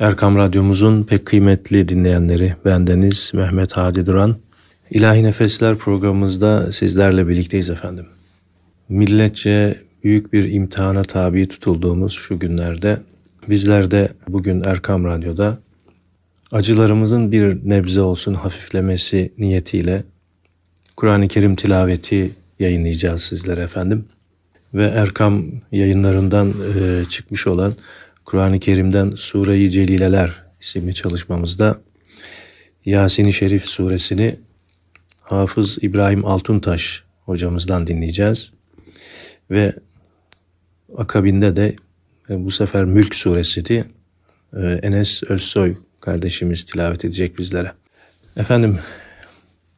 Erkam Radyomuzun pek kıymetli dinleyenleri bendeniz Mehmet Hadi Duran. İlahi Nefesler programımızda sizlerle birlikteyiz efendim. Milletçe büyük bir imtihana tabi tutulduğumuz şu günlerde bizler de bugün Erkam Radyo'da acılarımızın bir nebze olsun hafiflemesi niyetiyle Kur'an-ı Kerim tilaveti yayınlayacağız sizlere efendim. Ve Erkam yayınlarından e, çıkmış olan Kur'an-ı Kerim'den Sure-i Celileler isimli çalışmamızda Yasin-i Şerif suresini Hafız İbrahim Altuntaş hocamızdan dinleyeceğiz. Ve akabinde de e, bu sefer Mülk suresini e, Enes Özsoy kardeşimiz tilavet edecek bizlere. Efendim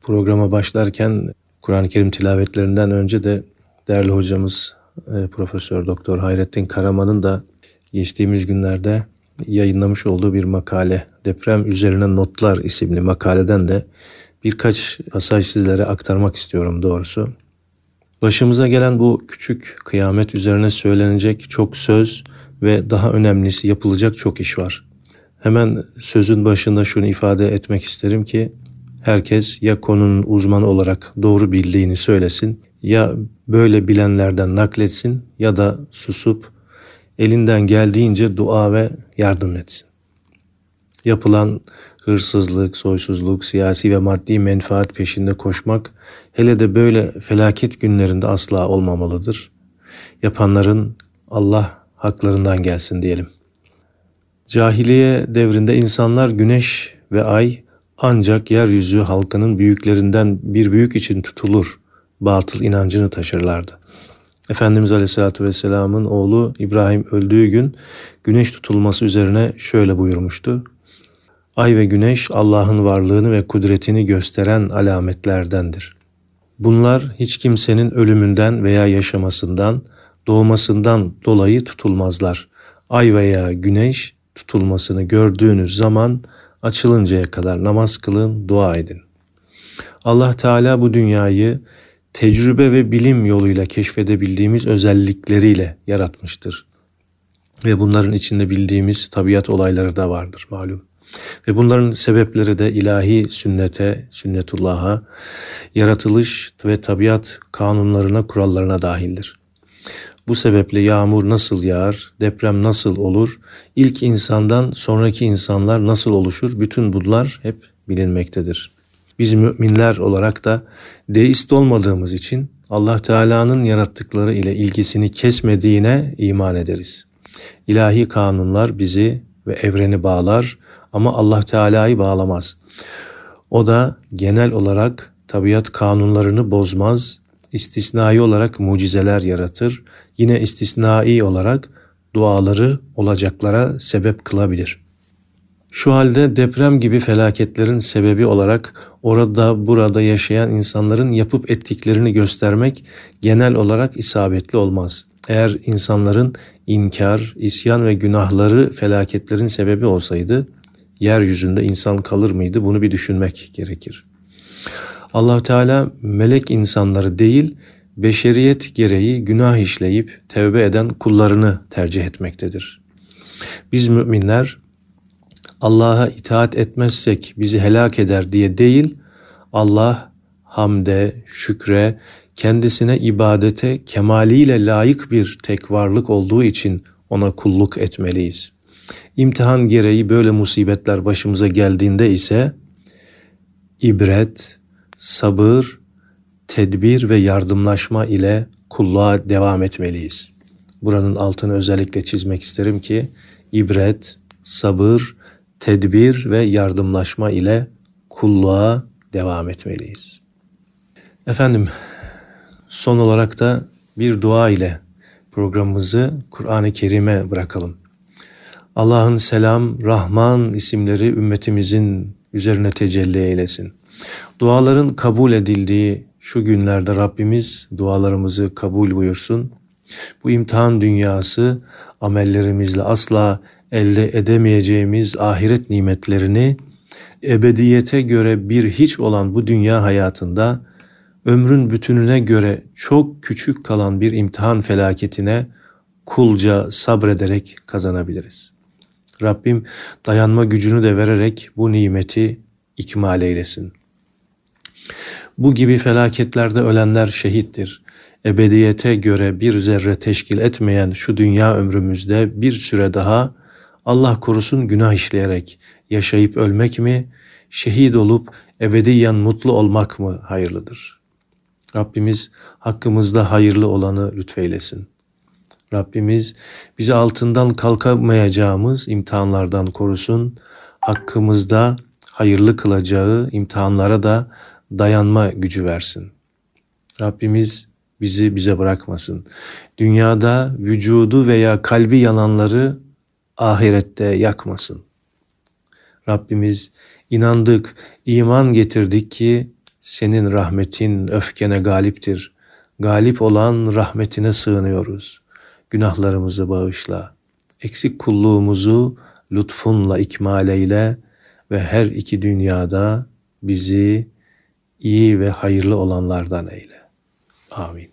programa başlarken Kur'an-ı Kerim tilavetlerinden önce de değerli hocamız e, Profesör Doktor Hayrettin Karaman'ın da geçtiğimiz günlerde yayınlamış olduğu bir makale Deprem Üzerine Notlar isimli makaleden de birkaç pasaj sizlere aktarmak istiyorum doğrusu. Başımıza gelen bu küçük kıyamet üzerine söylenecek çok söz ve daha önemlisi yapılacak çok iş var. Hemen sözün başında şunu ifade etmek isterim ki herkes ya konunun uzmanı olarak doğru bildiğini söylesin ya böyle bilenlerden nakletsin ya da susup elinden geldiğince dua ve yardım etsin. Yapılan hırsızlık, soysuzluk, siyasi ve maddi menfaat peşinde koşmak hele de böyle felaket günlerinde asla olmamalıdır. Yapanların Allah haklarından gelsin diyelim. Cahiliye devrinde insanlar güneş ve ay ancak yeryüzü halkının büyüklerinden bir büyük için tutulur, batıl inancını taşırlardı. Efendimiz Aleyhisselatü Vesselam'ın oğlu İbrahim öldüğü gün güneş tutulması üzerine şöyle buyurmuştu. Ay ve güneş Allah'ın varlığını ve kudretini gösteren alametlerdendir. Bunlar hiç kimsenin ölümünden veya yaşamasından, doğmasından dolayı tutulmazlar. Ay veya güneş tutulmasını gördüğünüz zaman açılıncaya kadar namaz kılın, dua edin. Allah Teala bu dünyayı tecrübe ve bilim yoluyla keşfedebildiğimiz özellikleriyle yaratmıştır. Ve bunların içinde bildiğimiz tabiat olayları da vardır malum. Ve bunların sebepleri de ilahi sünnete, sünnetullah'a, yaratılış ve tabiat kanunlarına, kurallarına dahildir. Bu sebeple yağmur nasıl yağar, deprem nasıl olur, ilk insandan sonraki insanlar nasıl oluşur, bütün bunlar hep bilinmektedir. Biz müminler olarak da deist olmadığımız için Allah Teala'nın yarattıkları ile ilgisini kesmediğine iman ederiz. İlahi kanunlar bizi ve evreni bağlar ama Allah Teala'yı bağlamaz. O da genel olarak tabiat kanunlarını bozmaz, istisnai olarak mucizeler yaratır, yine istisnai olarak duaları olacaklara sebep kılabilir. Şu halde deprem gibi felaketlerin sebebi olarak orada burada yaşayan insanların yapıp ettiklerini göstermek genel olarak isabetli olmaz. Eğer insanların inkar, isyan ve günahları felaketlerin sebebi olsaydı yeryüzünde insan kalır mıydı bunu bir düşünmek gerekir. Allah Teala melek insanları değil beşeriyet gereği günah işleyip tevbe eden kullarını tercih etmektedir. Biz müminler Allah'a itaat etmezsek bizi helak eder diye değil, Allah hamde, şükre, kendisine ibadete kemaliyle layık bir tek varlık olduğu için ona kulluk etmeliyiz. İmtihan gereği böyle musibetler başımıza geldiğinde ise ibret, sabır, tedbir ve yardımlaşma ile kulluğa devam etmeliyiz. Buranın altını özellikle çizmek isterim ki ibret, sabır, tedbir ve yardımlaşma ile kulluğa devam etmeliyiz. Efendim son olarak da bir dua ile programımızı Kur'an-ı Kerim'e bırakalım. Allah'ın selam, Rahman isimleri ümmetimizin üzerine tecelli eylesin. Duaların kabul edildiği şu günlerde Rabbimiz dualarımızı kabul buyursun. Bu imtihan dünyası amellerimizle asla elde edemeyeceğimiz ahiret nimetlerini ebediyete göre bir hiç olan bu dünya hayatında ömrün bütününe göre çok küçük kalan bir imtihan felaketine kulca sabrederek kazanabiliriz. Rabbim dayanma gücünü de vererek bu nimeti ikmal eylesin. Bu gibi felaketlerde ölenler şehittir. Ebediyete göre bir zerre teşkil etmeyen şu dünya ömrümüzde bir süre daha Allah korusun günah işleyerek yaşayıp ölmek mi, şehit olup ebediyen mutlu olmak mı hayırlıdır? Rabbimiz hakkımızda hayırlı olanı lütfeylesin. Rabbimiz bizi altından kalkamayacağımız imtihanlardan korusun. Hakkımızda hayırlı kılacağı imtihanlara da dayanma gücü versin. Rabbimiz bizi bize bırakmasın. Dünyada vücudu veya kalbi yananları ahirette yakmasın. Rabbimiz inandık, iman getirdik ki senin rahmetin öfkene galiptir. Galip olan rahmetine sığınıyoruz. Günahlarımızı bağışla. Eksik kulluğumuzu lütfunla ikmal eyle ve her iki dünyada bizi iyi ve hayırlı olanlardan eyle. Amin.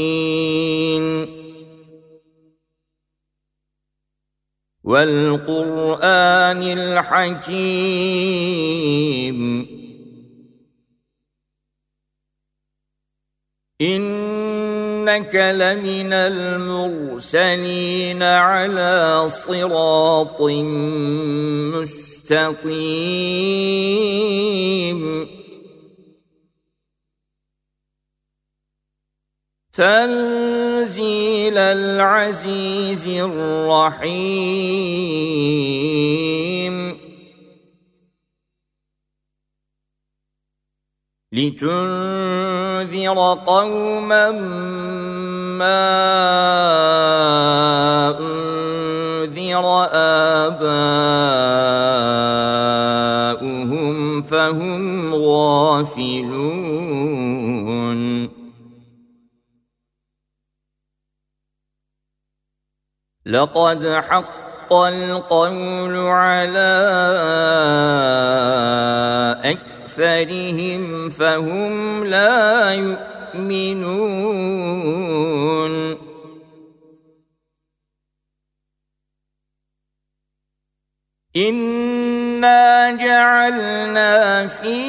والقرآن الحكيم. إنك لمن المرسلين على صراط مستقيم. تنزيل العزيز الرحيم. لتنذر قوما ما أنذر آباؤهم فهم غافلون. لقد حق القول على أكثرهم فهم لا يؤمنون. انا جعلنا في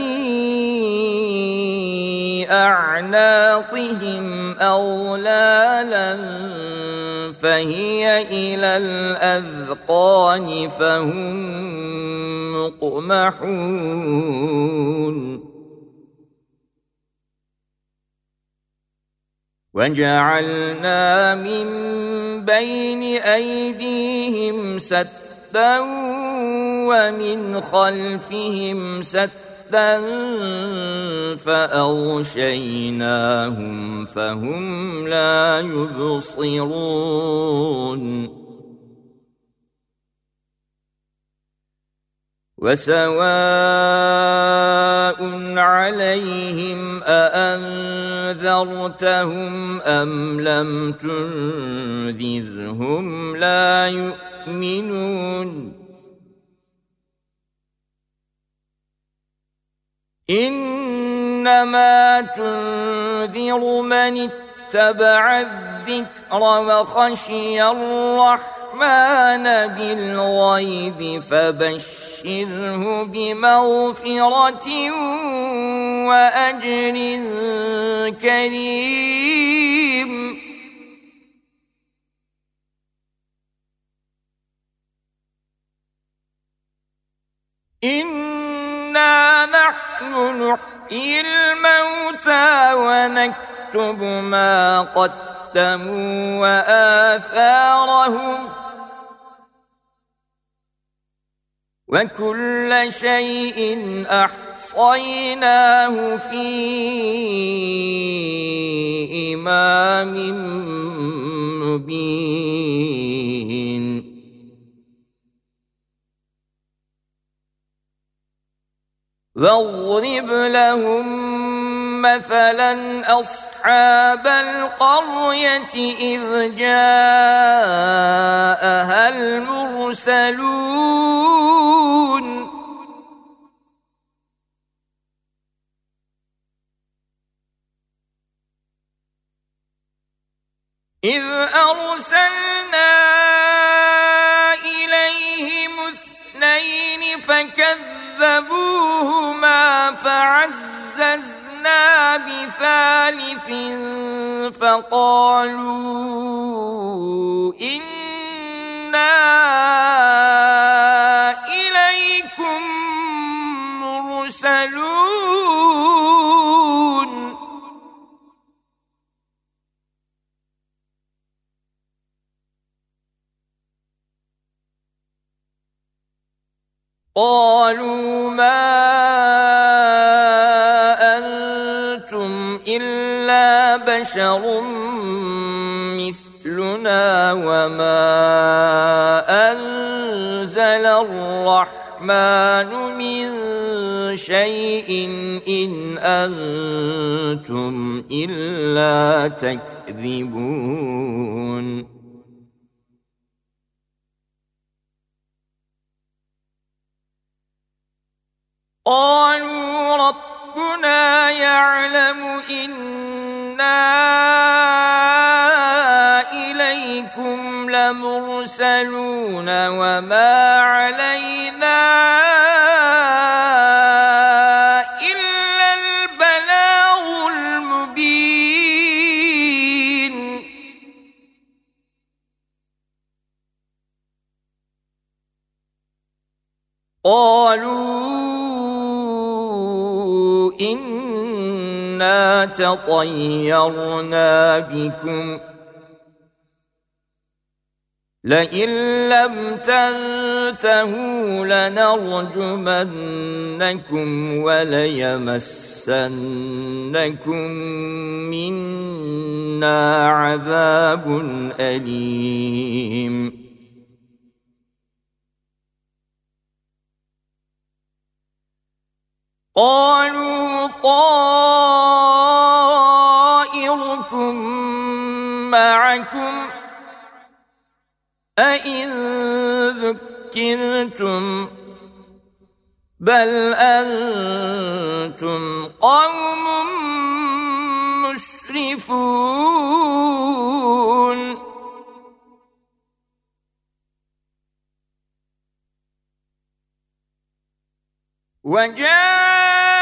اعناقهم اغلالا فهي إلى الأذقان فهم مقمحون. وجعلنا من بين أيديهم سدا ومن خلفهم فأغشيناهم فهم لا يبصرون. وسواء عليهم أأنذرتهم أم لم تنذرهم لا يؤمنون. إنما تنذر من اتبع الذكر وخشي الرحمن بالغيب فبشره بمغفرة وأجر كريم. إنا نحن نحيي الموتى ونكتب ما قدموا وآثارهم وكل شيء أحصيناه في إمام مبين واضرب لهم مثلا أصحاب القرية إذ جاءها المرسلون. إذ أرسلنا إليهم اثنين فكذبوهما فعززنا بثالث فقالوا إنا بشر مثلنا وما أنزل الرحمن من شيء إن أنتم إلا تكذبون. تطيرنا بكم لئن لم تنتهوا لنرجمنكم وليمسنكم منا عذاب أليم قالوا طائركم معكم أئن ذكرتم بل أنتم قوم مسرفون وجاء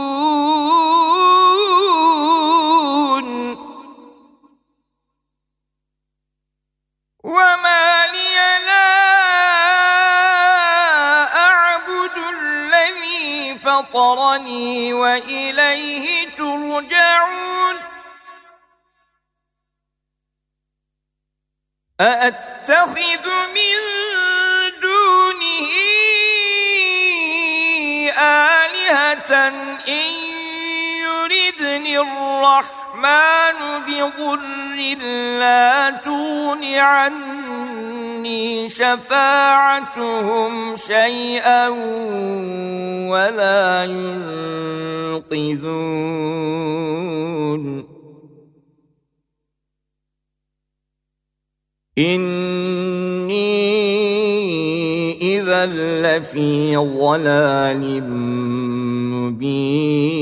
وما لي لا أعبد الذي فطرني وإليه ترجعون. أأتخذ من دونه آلهة إن يردني الرحمن. بضر لا تغن عني شفاعتهم شيئا ولا ينقذون. إني إذا لفي ضلال مبين.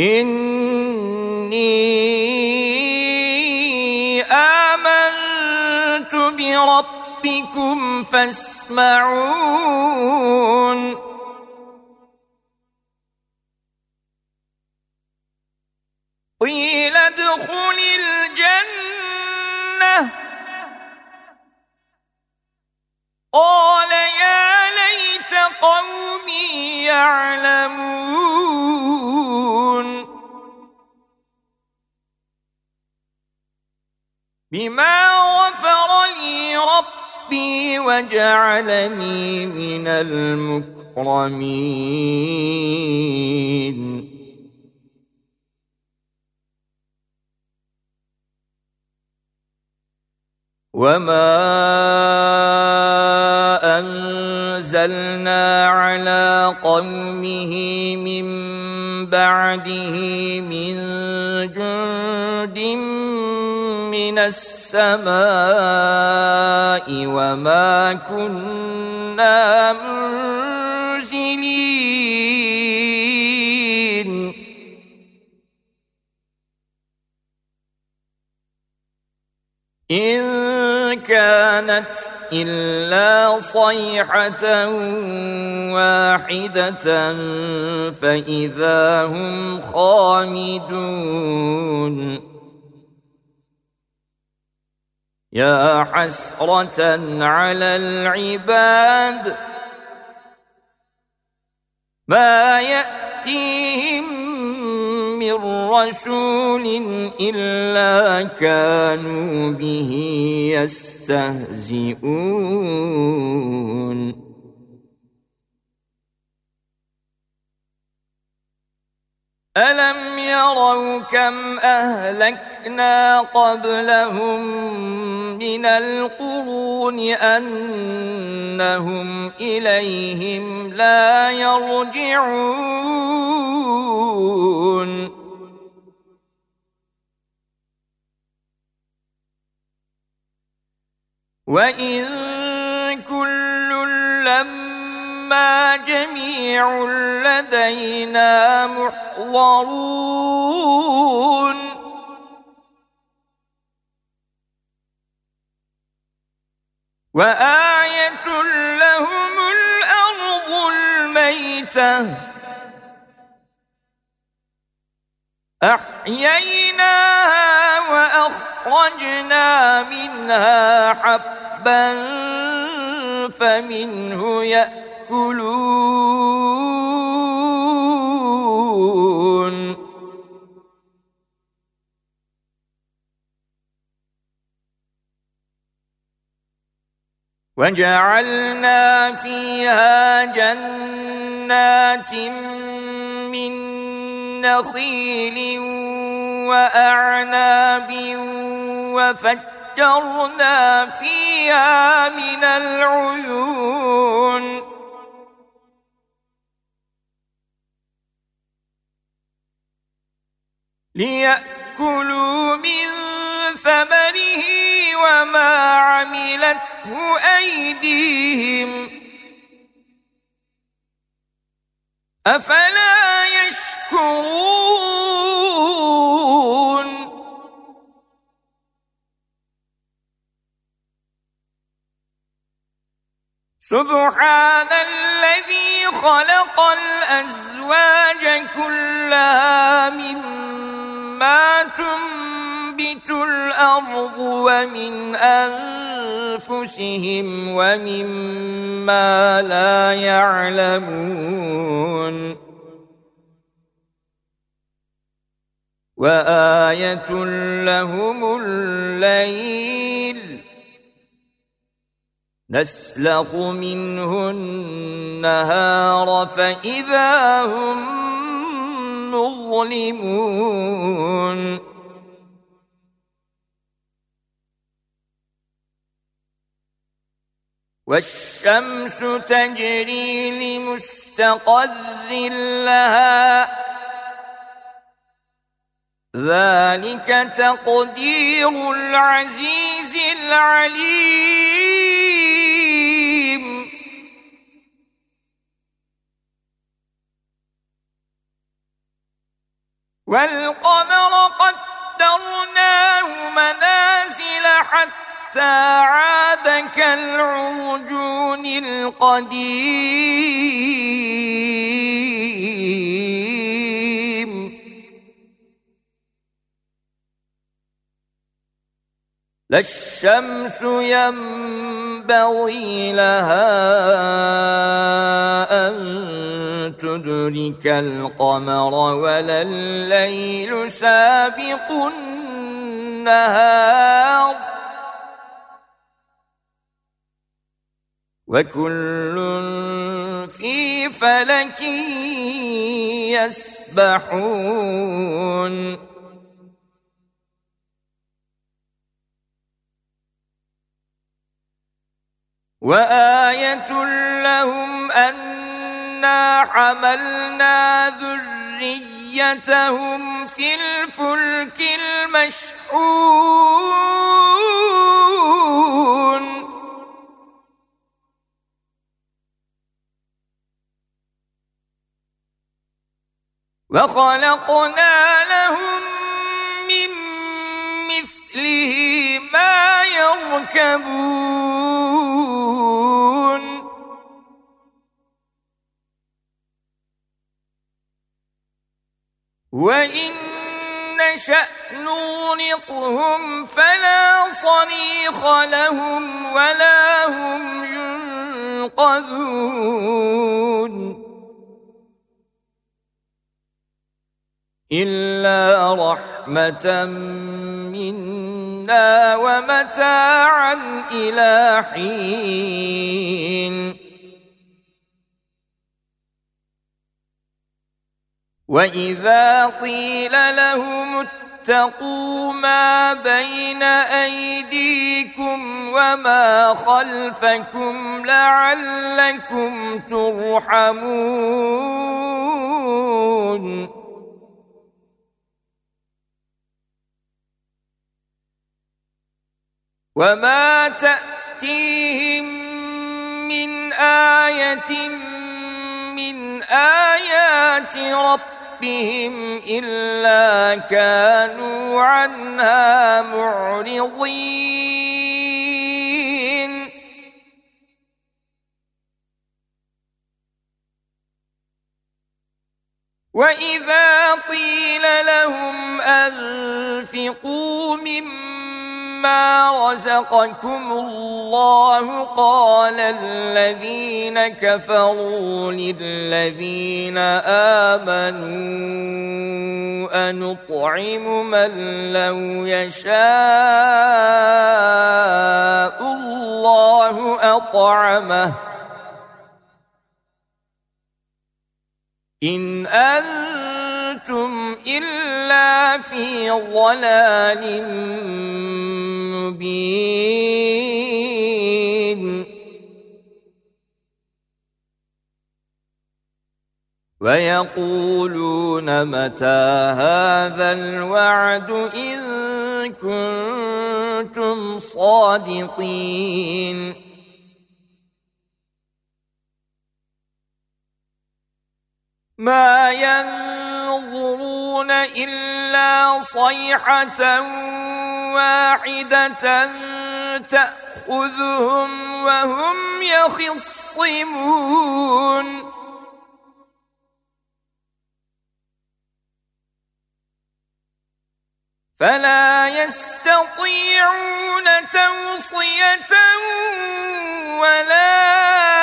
إني آمنت بربكم فاسمعون. قيل ادخل الجنة. قال يا ليت يعلمون. بما غفر لي ربي وجعلني من المكرمين. وما انزلنا على قومه من بعده من جند من السماء وما كنا منزلين إن كانت إلا صيحة واحدة فإذا هم خامدون. يا حسرة على العباد ما ياتيهم من رسول إلا كانوا به يستهزئون. الم يروا كم اهلكنا قبلهم من القرون انهم اليهم لا يرجعون. وان كل لما جميع لدينا محضرون وايه لهم الأرض الميته أحييناها وأخرجنا منها حبا فمنه يأكلون. وجعلنا فيها جنات من نخيل وأعناب وفجرنا فيها من العيون. ليأكلوا من ثمره وما عملته أيديهم. أفلا يشكرون؟ سبحان الذي خلق الأزواج كلها مما تنبت الأرض ومن أنفسهم ومما لا يعلمون. وآية لهم الليل. نسلخ منه النهار فإذا هم مظلمون. والشمس تجري لمستقر لها. ذلك تقدير العزيز العليم. والقمر قدرناه منازل حتى عاد كالعرجون القديم. لا الشمس ينبغي لها أن تدرك القمر ولا الليل سابق النهار. وكل في فلك يسبحون. وآية لهم أنا حملنا ذريتهم في الفلك المشحون. وخلقنا لهم من مثله ما يركبون. وإن نشأ نغرقهم فلا صريخ لهم ولا هم ينقذون. إلا رحمة منا ومتاعا إلى حين. وإذا قيل لهم اتقوا ما بين أيديكم وما خلفكم لعلكم ترحمون. وما تأتيهم من آية من آيات ربهم إلا كانوا عنها معرضين وإذا قيل لهم أنفقوا مما مما رزقكم الله قال الذين كفروا للذين آمنوا أنطعم من لو يشاء الله أطعمه إن أنتم إلا في ضلال مبين ويقولون متى هذا الوعد إن كنتم صادقين ما ينظرون إلا صيحة واحدة تأخذهم وهم يخصمون. فلا يستطيعون توصية ولا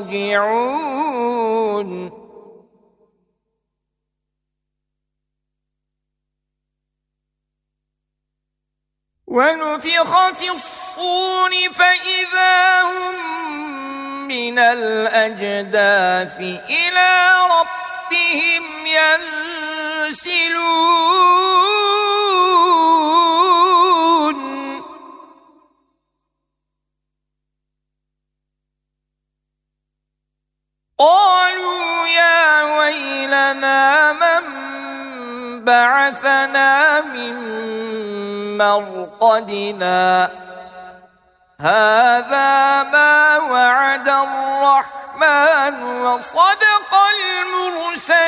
يرجعون. ونفخ في الصور فإذا هم من الأجداث إلى ربهم ينسلون. قالوا يا ويلنا من بعثنا من مرقدنا؟ هذا ما وعد الرحمن وصدق المرسلون.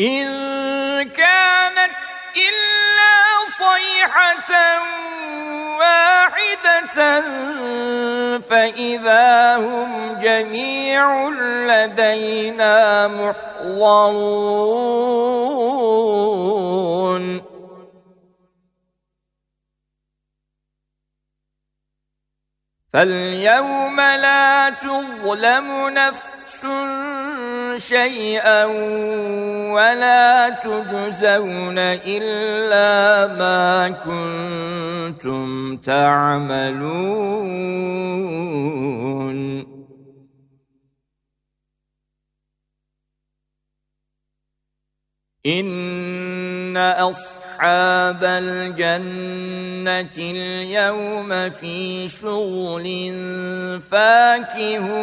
إن إلا صيحة واحدة فإذا هم جميع لدينا محضرون. فاليوم لا تظلم نفس شيئا ولا تجزون إلا ما كنتم تعملون. إن أصحاب الجنة اليوم في شغل فاكهون.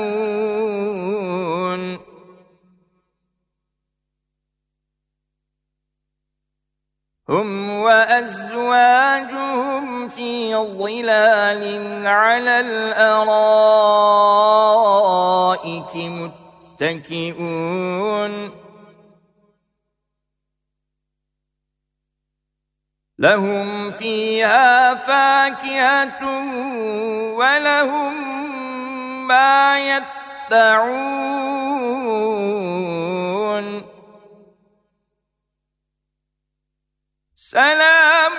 هم وأزواجهم في ظلال على الأرائك متكئون. لهم فيها فاكهة ولهم ما يدعون. سلام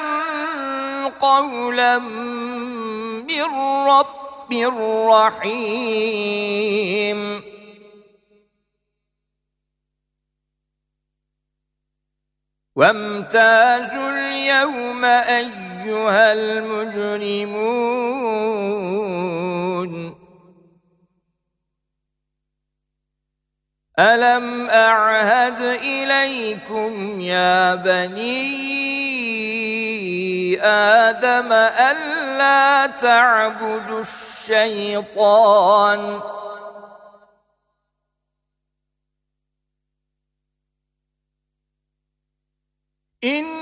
قولا من رب رحيم. وامتازوا اليوم أيها المجرمون. ألم أعهد إليكم يا بني آدم ألا تعبدوا الشيطان إنه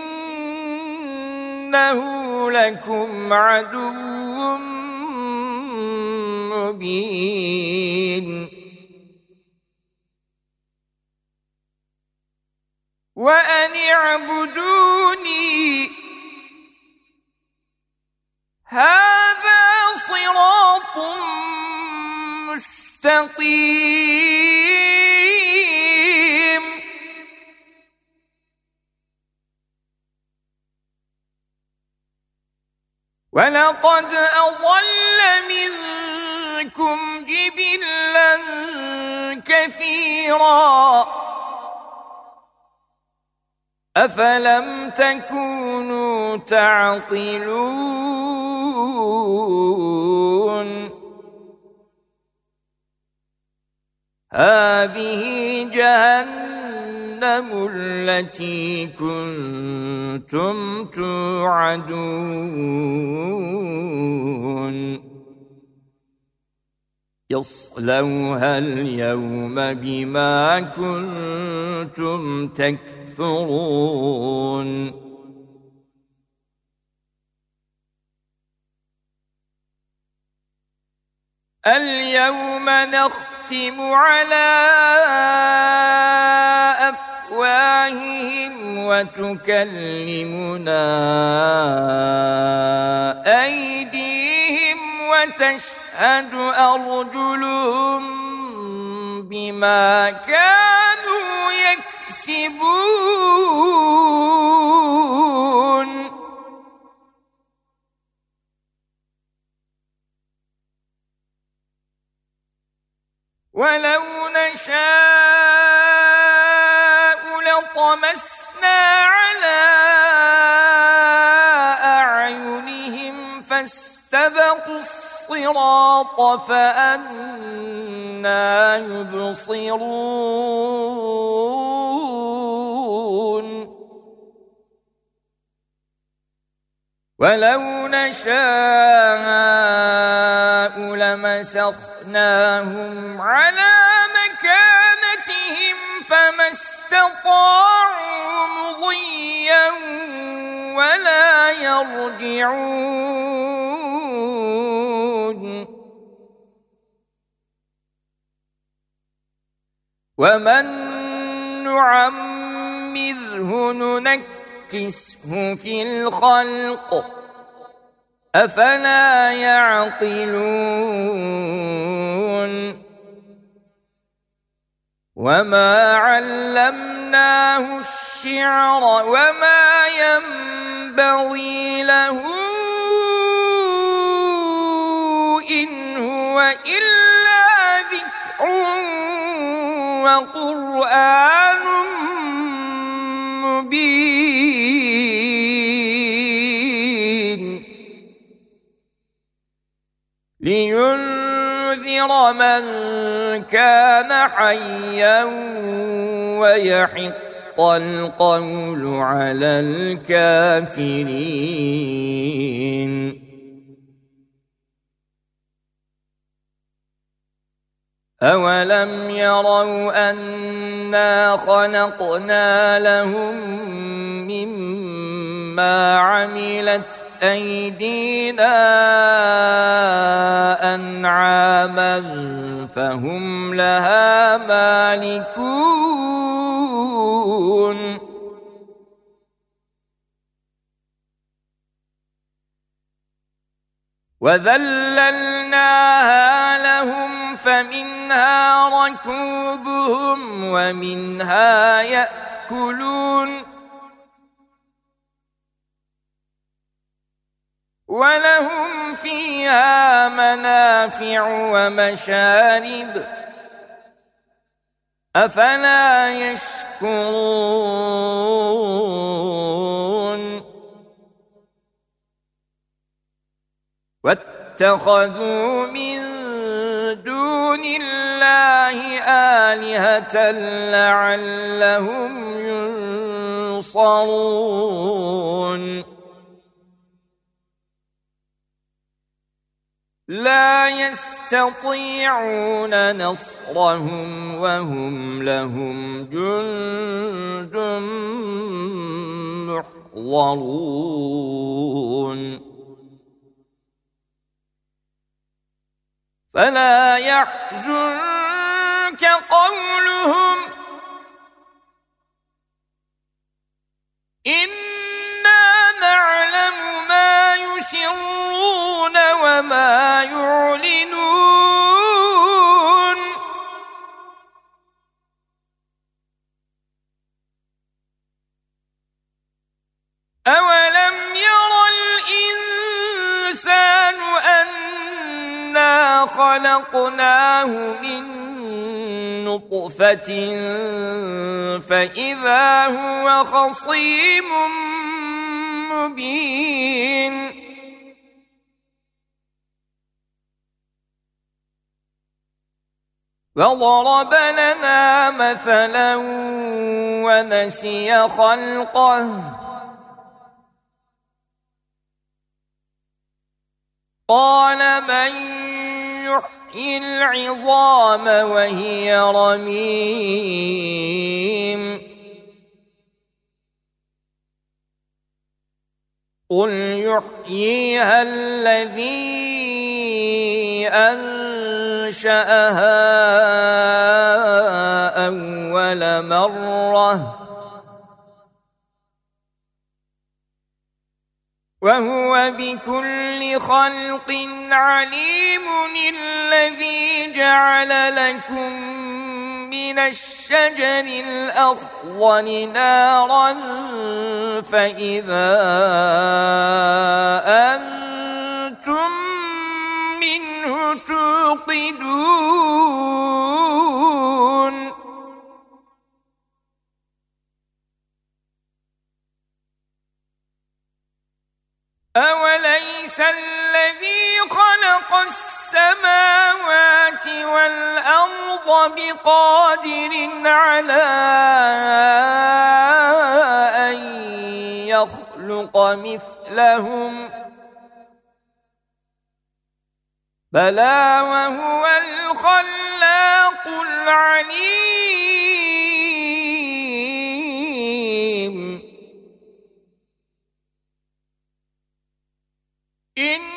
لكم عدو مبين. وأن اعبدوني هذا صراط مستقيم. ولقد أضل منكم جبلا كثيرا. أفلم تكونوا تعقلون؟ هذه جهنم التي كنتم توعدون يصلوها اليوم بما كنتم تكفرون اليوم نختم على أفواههم وتكلمنا أيديهم وتشهد أرجلهم بما كانوا يكسبون. ولو نشاء لطمسنا على أعينهم فاستبقوا الصراط فانى يبصرون. ولو نشاء لمسخناهم على مكانتهم فما استطاعوا مضيا ولا يرجعون. ومن نعمره ننكسه في الخلق أفلا يعقلون. وما علمناه الشعر وما ينبغي له إن هو إلا ذكر وقرآن مبين لينذر من كان حيا ويحق القول على الكافرين. أولم يروا أنا خلقنا لهم مما عملت أيدينا أنعاما فهم لها مالكون. وذللناها لهم فمنها ركوبهم ومنها يأكلون. ولهم فيها منافع ومشارب. أفلا يشكرون؟ واتخذوا من دون الله آلهة لعلهم ينصرون. لا يستطيعون نصرهم وهم لهم جند محضرون. فلا يحزنك قولهم إنا يسرون وما يعلنون. أولم ير الإنسان أنا خلقناه من نطفة فإذا هو خصيم مبين وضرب لنا مثلا ونسي خلقه قال من يحيي العظام وهي رميم قل يحييها الذي أنشأها أول مرة. وهو بكل خلق عليم الذي جعل لكم من الشجر الأخضر نارا فإذا أنتم توقدون أوليس الذي خلق السماوات والأرض بقادر على أن يخلق مثلهم بلى وهو الخلاق العليم. إنما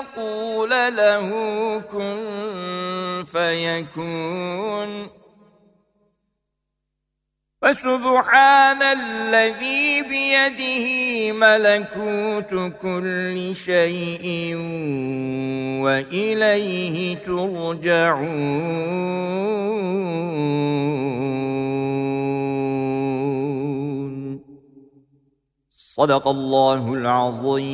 يقول له كن فيكون. فسبحان الذي بيده ملكوت كل شيء وإليه ترجعون. صدق الله العظيم.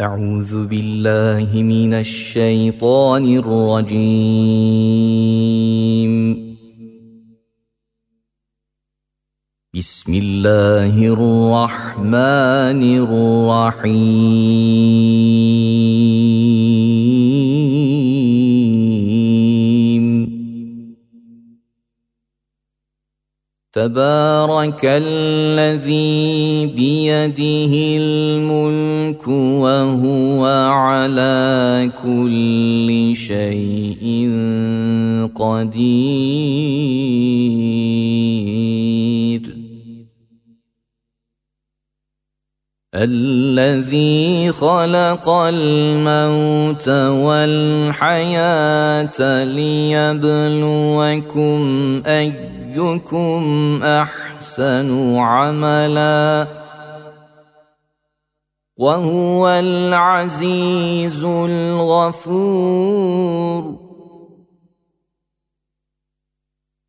أعوذ بالله من الشيطان الرجيم. بسم الله الرحمن الرحيم. تبارك الذي بيده الملك وهو على كل شيء قدير. الذي خلق الموت والحياة ليبلوكم ايكم أحسن عملا وهو العزيز الغفور.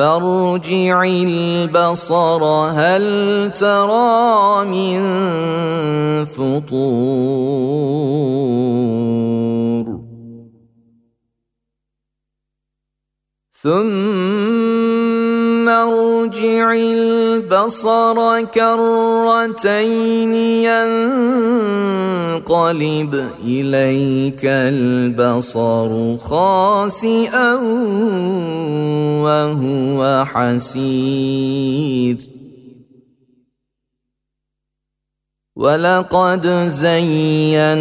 فارجع البصر هل ترى من فطور؟ ثم ارجع البصر كرتين ينقلب إليك البصر خاسئا وهو حسير. ولقد زينا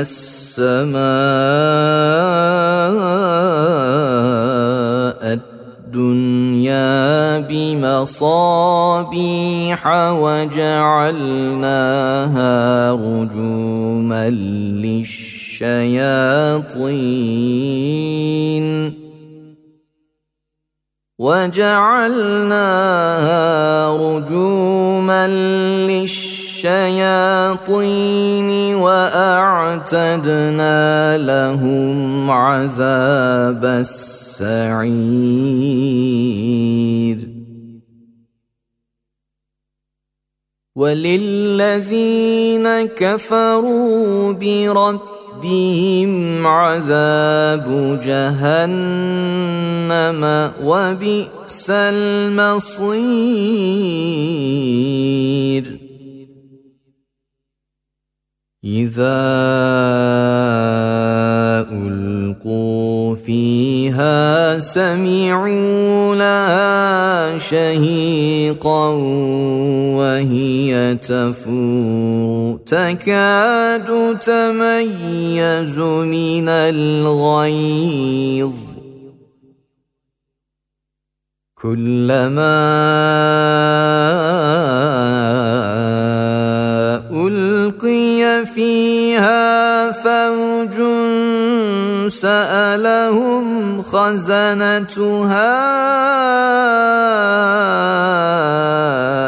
السماء بمصابيح وجعلناها رجوما للشياطين. وجعلناها رجوما للشياطين وأعتدنا لهم عذاب السعير. وللذين كفروا بربهم عذاب جهنم وبئس المصير. إذا ألقوا فيها سمعوا لها شهيقا وهي تفور تكاد تميز من الغيظ. كلما فيها فوج سألهم خزنتها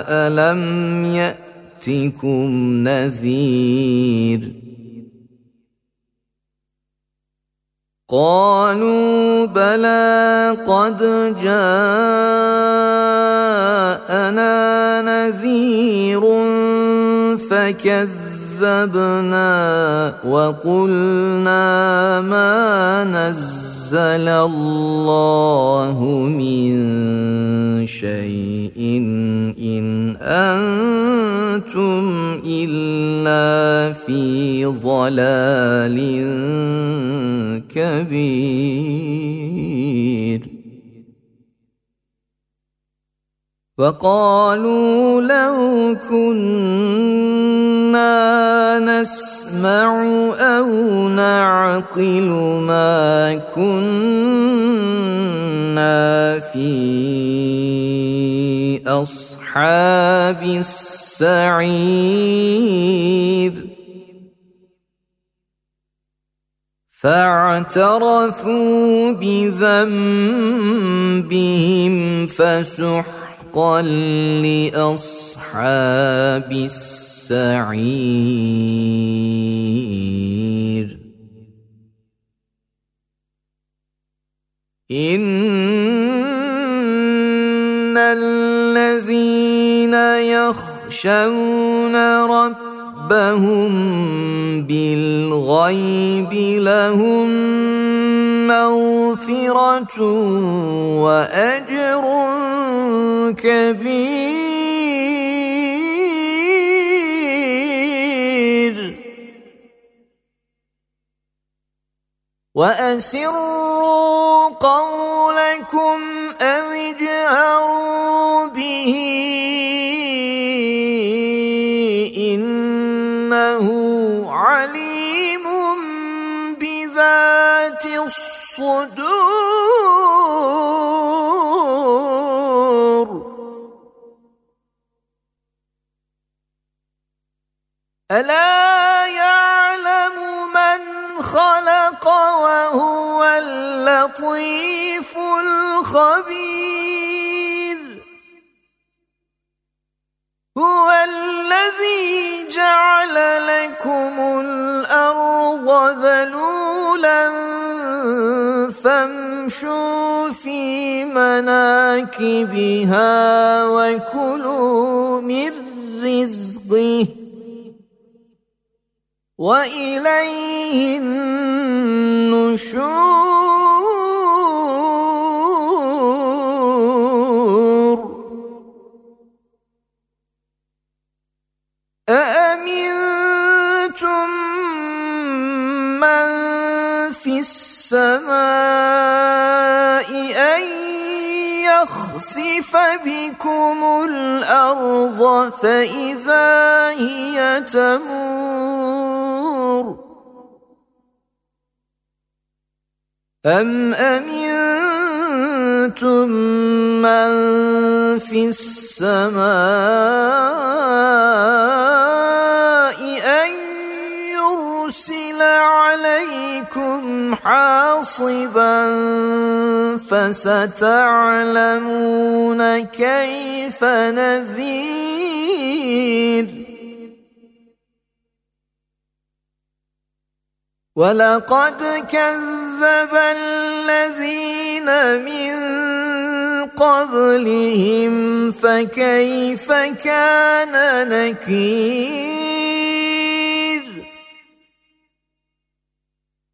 ألم يأتكم نذير قالوا بلى قد جاءنا نذير فكذبنا وقلنا ما نزل الله من شيء إن أنتم إلا في ضلال كبير. وقالوا لو كنا نسمع أو نعقل ما كنا في أصحاب السعير. فاعترفوا بذنبهم فسحقا لأصحاب السعير إن الذين يخشون ربهم بالغيب لهم مغفرة وأجر كبير. وأسروا قولكم اللطيف الخبير. هو الذي جعل لكم الأرض ذلولا فامشوا في مناكبها وكلوا من رزقه وإليه النشور. أأمنتم من في السماء أن يخسف بكم الأرض فإذا هي تمور؟ أم أمنتم من في السماء حاصبا فستعلمون كيف نذير. ولقد كذب الذين من قبلهم فكيف كان نكير؟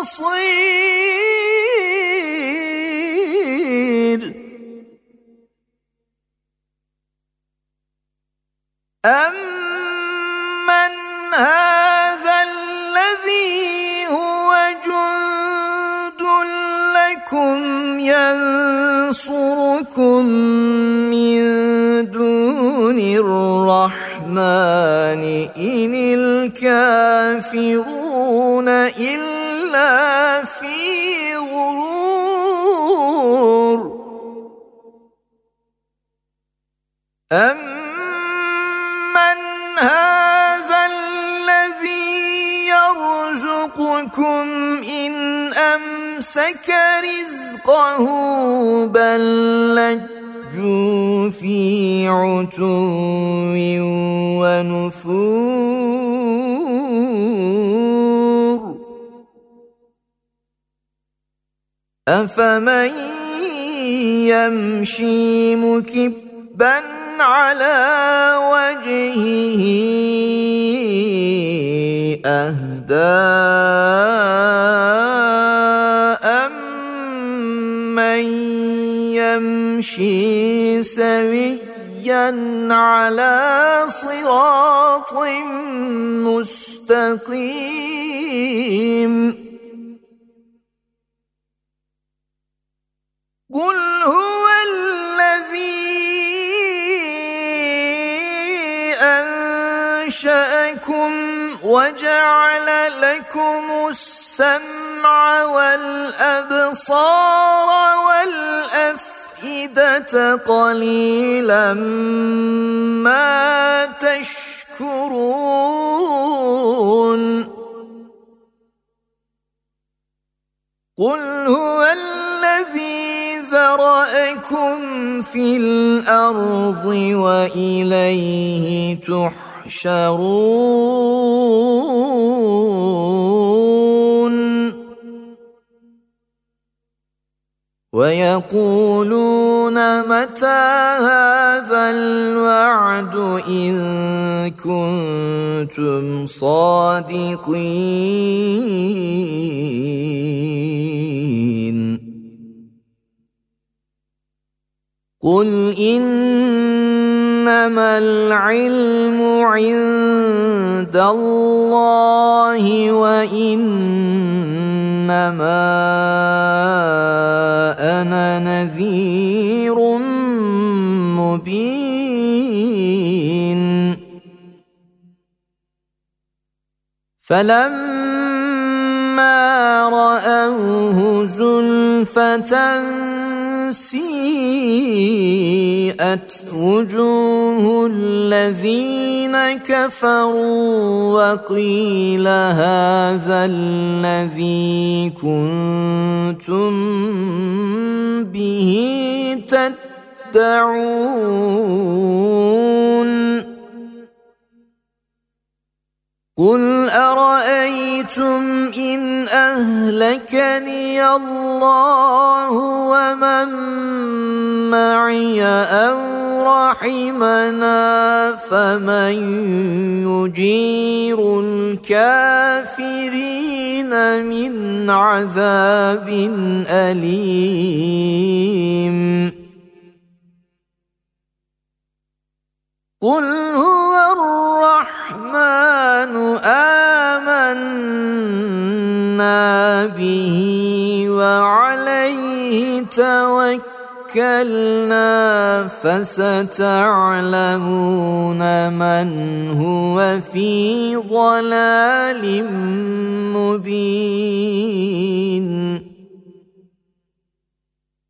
بصير. أمن هذا الذي هو جند لكم ينصركم رزقه بل لجوا في عتو ونفور. أفمن يمشي مكبا على وجهه أهدى يمشي سويا على صراط مستقيم. قل هو الذي أنشأكم وجعل لكم السمع والأبصار والأفئدة قليلا ما تشكرون. قل هو الذي ذرأكم في الأرض وإليه تحشرون. ويقولون متى هذا الوعد إن كنتم صادقين؟ قل إنما العلم عند الله وإنما أنا نذير مبين. فلما رأوه زلفة سيئت وجوه الذين كفروا وقيل هذا الذي كنتم به تدعون قل أرأيتم إن أهلكني الله ومن معي أو رحمنا فمن يجير الكافرين من عذاب أليم. قل هو الرحمن آمنا. به وعليه توكلنا فستعلمون من هو في ضلال مبين.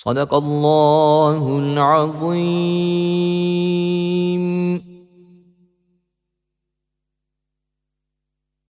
صدق الله العظيم.